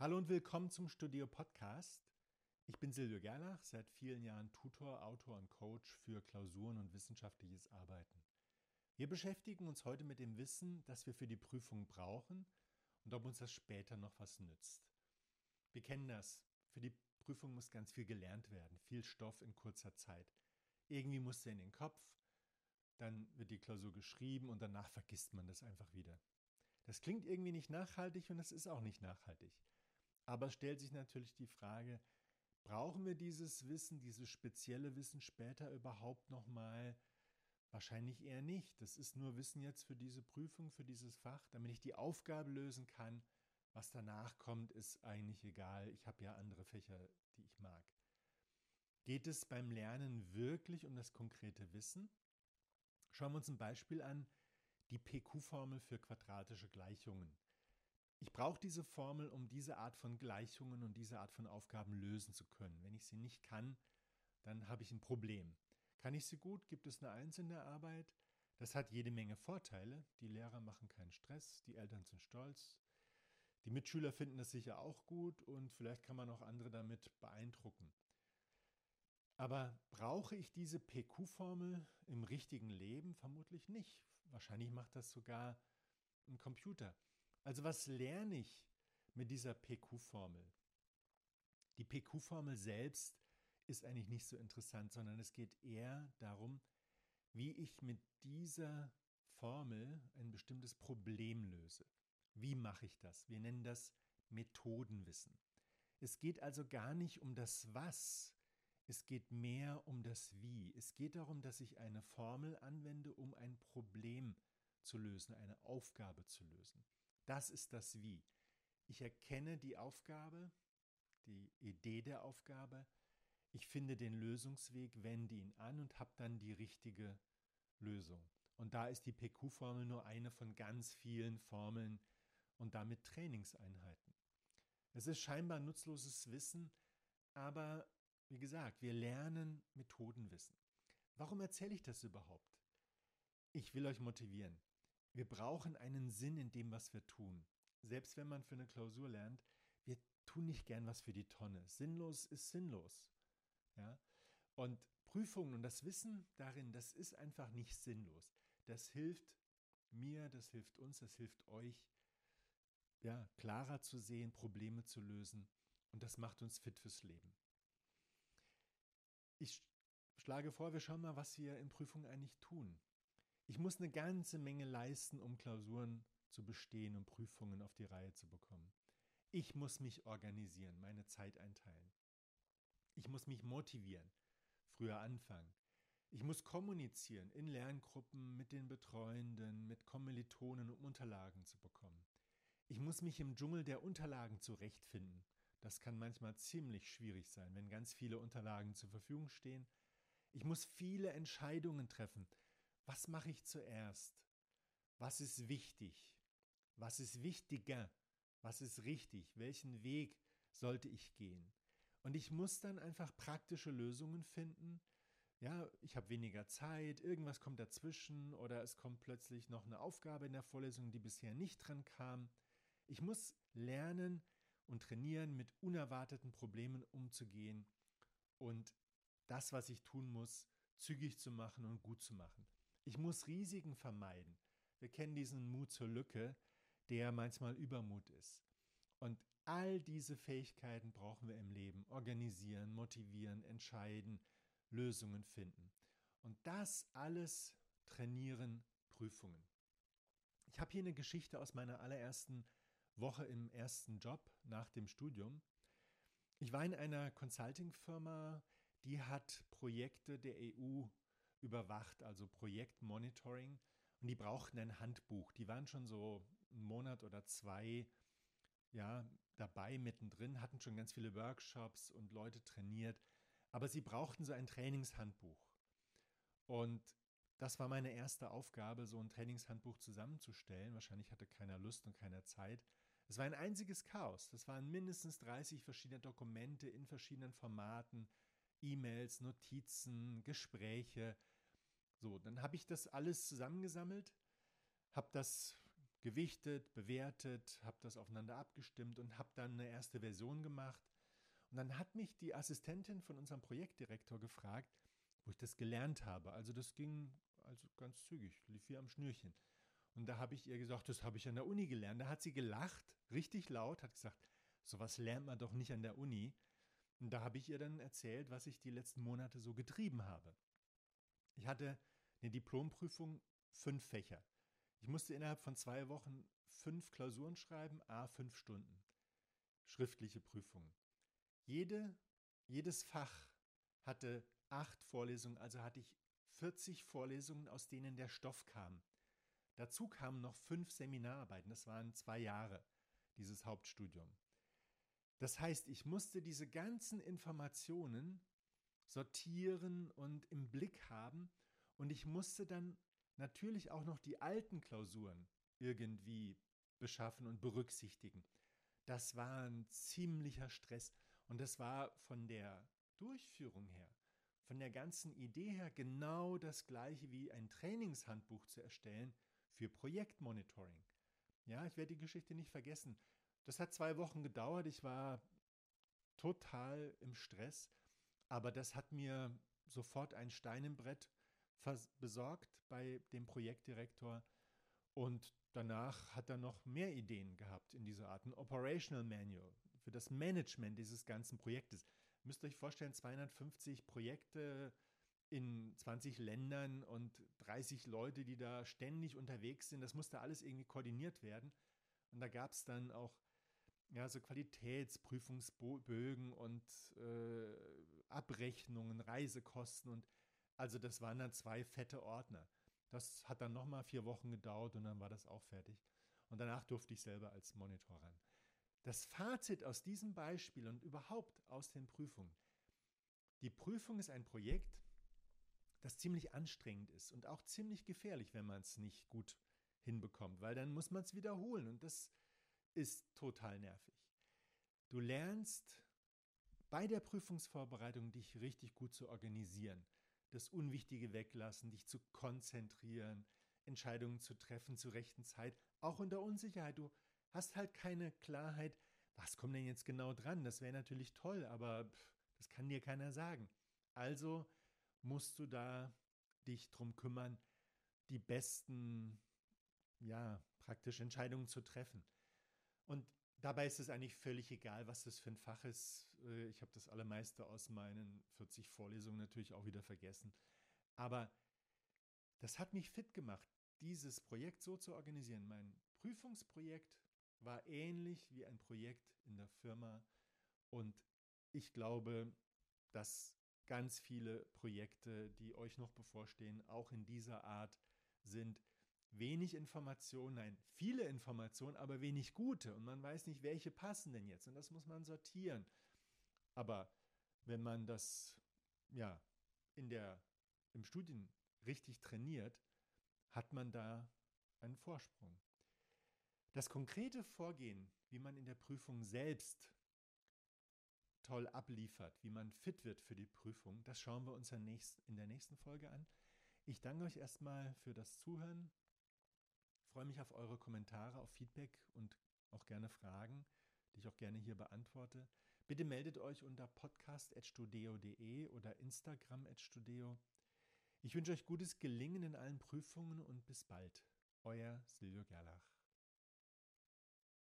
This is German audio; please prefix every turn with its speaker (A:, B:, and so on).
A: Hallo und willkommen zum Studio Podcast. Ich bin Silvio Gerlach, seit vielen Jahren Tutor, Autor und Coach für Klausuren und wissenschaftliches Arbeiten. Wir beschäftigen uns heute mit dem Wissen, das wir für die Prüfung brauchen und ob uns das später noch was nützt. Wir kennen das. Für die Prüfung muss ganz viel gelernt werden, viel Stoff in kurzer Zeit. Irgendwie muss der in den Kopf, dann wird die Klausur geschrieben und danach vergisst man das einfach wieder. Das klingt irgendwie nicht nachhaltig und es ist auch nicht nachhaltig. Aber stellt sich natürlich die Frage, brauchen wir dieses Wissen, dieses spezielle Wissen später überhaupt nochmal? Wahrscheinlich eher nicht. Das ist nur Wissen jetzt für diese Prüfung, für dieses Fach, damit ich die Aufgabe lösen kann. Was danach kommt, ist eigentlich egal. Ich habe ja andere Fächer, die ich mag. Geht es beim Lernen wirklich um das konkrete Wissen? Schauen wir uns ein Beispiel an, die PQ-Formel für quadratische Gleichungen. Ich brauche diese Formel, um diese Art von Gleichungen und diese Art von Aufgaben lösen zu können. Wenn ich sie nicht kann, dann habe ich ein Problem. Kann ich sie gut? Gibt es eine Eins in der Arbeit? Das hat jede Menge Vorteile. Die Lehrer machen keinen Stress, die Eltern sind stolz, die Mitschüler finden das sicher auch gut und vielleicht kann man auch andere damit beeindrucken. Aber brauche ich diese PQ-Formel im richtigen Leben? Vermutlich nicht. Wahrscheinlich macht das sogar ein Computer. Also was lerne ich mit dieser PQ-Formel? Die PQ-Formel selbst ist eigentlich nicht so interessant, sondern es geht eher darum, wie ich mit dieser Formel ein bestimmtes Problem löse. Wie mache ich das? Wir nennen das Methodenwissen. Es geht also gar nicht um das Was, es geht mehr um das Wie. Es geht darum, dass ich eine Formel anwende, um ein Problem zu lösen, eine Aufgabe zu lösen. Das ist das Wie. Ich erkenne die Aufgabe, die Idee der Aufgabe, ich finde den Lösungsweg, wende ihn an und habe dann die richtige Lösung. Und da ist die PQ-Formel nur eine von ganz vielen Formeln und damit Trainingseinheiten. Es ist scheinbar nutzloses Wissen, aber wie gesagt, wir lernen Methodenwissen. Warum erzähle ich das überhaupt? Ich will euch motivieren. Wir brauchen einen Sinn in dem, was wir tun. Selbst wenn man für eine Klausur lernt, wir tun nicht gern was für die Tonne. Sinnlos ist sinnlos. Ja? Und Prüfungen und das Wissen darin, das ist einfach nicht sinnlos. Das hilft mir, das hilft uns, das hilft euch, ja, klarer zu sehen, Probleme zu lösen. Und das macht uns fit fürs Leben. Ich schlage vor, wir schauen mal, was wir in Prüfungen eigentlich tun. Ich muss eine ganze Menge leisten, um Klausuren zu bestehen und Prüfungen auf die Reihe zu bekommen. Ich muss mich organisieren, meine Zeit einteilen. Ich muss mich motivieren, früher anfangen. Ich muss kommunizieren in Lerngruppen mit den Betreuenden, mit Kommilitonen, um Unterlagen zu bekommen. Ich muss mich im Dschungel der Unterlagen zurechtfinden. Das kann manchmal ziemlich schwierig sein, wenn ganz viele Unterlagen zur Verfügung stehen. Ich muss viele Entscheidungen treffen, was mache ich zuerst? Was ist wichtig? Was ist wichtiger? Was ist richtig? Welchen Weg sollte ich gehen? Und ich muss dann einfach praktische Lösungen finden. Ja, ich habe weniger Zeit, irgendwas kommt dazwischen oder es kommt plötzlich noch eine Aufgabe in der Vorlesung, die bisher nicht dran kam. Ich muss lernen und trainieren, mit unerwarteten Problemen umzugehen und das, was ich tun muss, zügig zu machen und gut zu machen. Ich muss Risiken vermeiden. Wir kennen diesen Mut zur Lücke, der manchmal Übermut ist. Und all diese Fähigkeiten brauchen wir im Leben. Organisieren, motivieren, entscheiden, Lösungen finden. Und das alles trainieren Prüfungen. Ich habe hier eine Geschichte aus meiner allerersten Woche im ersten Job nach dem Studium. Ich war in einer Consulting-Firma, die hat Projekte der EU überwacht, also Projektmonitoring. Und die brauchten ein Handbuch. Die waren schon so einen Monat oder zwei ja, dabei mittendrin, hatten schon ganz viele Workshops und Leute trainiert. Aber sie brauchten so ein Trainingshandbuch. Und das war meine erste Aufgabe, so ein Trainingshandbuch zusammenzustellen. Wahrscheinlich hatte keiner Lust und keiner Zeit. Es war ein einziges Chaos. Das waren mindestens 30 verschiedene Dokumente in verschiedenen Formaten, E-Mails, Notizen, Gespräche. So, dann habe ich das alles zusammengesammelt, habe das gewichtet, bewertet, habe das aufeinander abgestimmt und habe dann eine erste Version gemacht. Und dann hat mich die Assistentin von unserem Projektdirektor gefragt, wo ich das gelernt habe. Also das ging also ganz zügig, lief wie am Schnürchen. Und da habe ich ihr gesagt, das habe ich an der Uni gelernt. Da hat sie gelacht, richtig laut, hat gesagt, sowas lernt man doch nicht an der Uni. Und da habe ich ihr dann erzählt, was ich die letzten Monate so getrieben habe. Ich hatte eine Diplomprüfung, fünf Fächer. Ich musste innerhalb von zwei Wochen fünf Klausuren schreiben, a fünf Stunden. Schriftliche Prüfungen. Jede, jedes Fach hatte acht Vorlesungen, also hatte ich 40 Vorlesungen, aus denen der Stoff kam. Dazu kamen noch fünf Seminararbeiten, das waren zwei Jahre, dieses Hauptstudium. Das heißt, ich musste diese ganzen Informationen sortieren und im Blick haben und ich musste dann natürlich auch noch die alten Klausuren irgendwie beschaffen und berücksichtigen. Das war ein ziemlicher Stress und das war von der Durchführung her, von der ganzen Idee her genau das gleiche wie ein Trainingshandbuch zu erstellen für Projektmonitoring. Ja, ich werde die Geschichte nicht vergessen. Das hat zwei Wochen gedauert. Ich war total im Stress, aber das hat mir sofort ein Stein im Brett besorgt bei dem Projektdirektor und danach hat er noch mehr Ideen gehabt in dieser Art. Ein Operational Manual für das Management dieses ganzen Projektes. Ihr müsst euch vorstellen, 250 Projekte in 20 Ländern und 30 Leute, die da ständig unterwegs sind. Das musste alles irgendwie koordiniert werden. Und da gab es dann auch ja, so Qualitätsprüfungsbögen und äh, Abrechnungen, Reisekosten und also das waren dann zwei fette Ordner. Das hat dann nochmal vier Wochen gedauert und dann war das auch fertig. Und danach durfte ich selber als Monitor ran. Das Fazit aus diesem Beispiel und überhaupt aus den Prüfungen. Die Prüfung ist ein Projekt, das ziemlich anstrengend ist und auch ziemlich gefährlich, wenn man es nicht gut hinbekommt, weil dann muss man es wiederholen und das ist total nervig. Du lernst bei der Prüfungsvorbereitung dich richtig gut zu organisieren das Unwichtige weglassen, dich zu konzentrieren, Entscheidungen zu treffen zur rechten Zeit, auch in der Unsicherheit. Du hast halt keine Klarheit, was kommt denn jetzt genau dran? Das wäre natürlich toll, aber das kann dir keiner sagen. Also musst du da dich drum kümmern, die besten, ja, praktisch Entscheidungen zu treffen. Und Dabei ist es eigentlich völlig egal, was das für ein Fach ist. Äh, ich habe das allermeiste aus meinen 40 Vorlesungen natürlich auch wieder vergessen. Aber das hat mich fit gemacht, dieses Projekt so zu organisieren. Mein Prüfungsprojekt war ähnlich wie ein Projekt in der Firma. Und ich glaube, dass ganz viele Projekte, die euch noch bevorstehen, auch in dieser Art sind wenig Informationen, nein, viele Informationen, aber wenig gute. Und man weiß nicht, welche passen denn jetzt. Und das muss man sortieren. Aber wenn man das ja in der, im Studien richtig trainiert, hat man da einen Vorsprung. Das konkrete Vorgehen, wie man in der Prüfung selbst toll abliefert, wie man fit wird für die Prüfung, das schauen wir uns in der nächsten Folge an. Ich danke euch erstmal für das Zuhören freue mich auf eure Kommentare, auf Feedback und auch gerne Fragen, die ich auch gerne hier beantworte. Bitte meldet euch unter podcast.studio.de oder Instagram.studio. Ich wünsche euch gutes Gelingen in allen Prüfungen und bis bald. Euer Silvio Gerlach.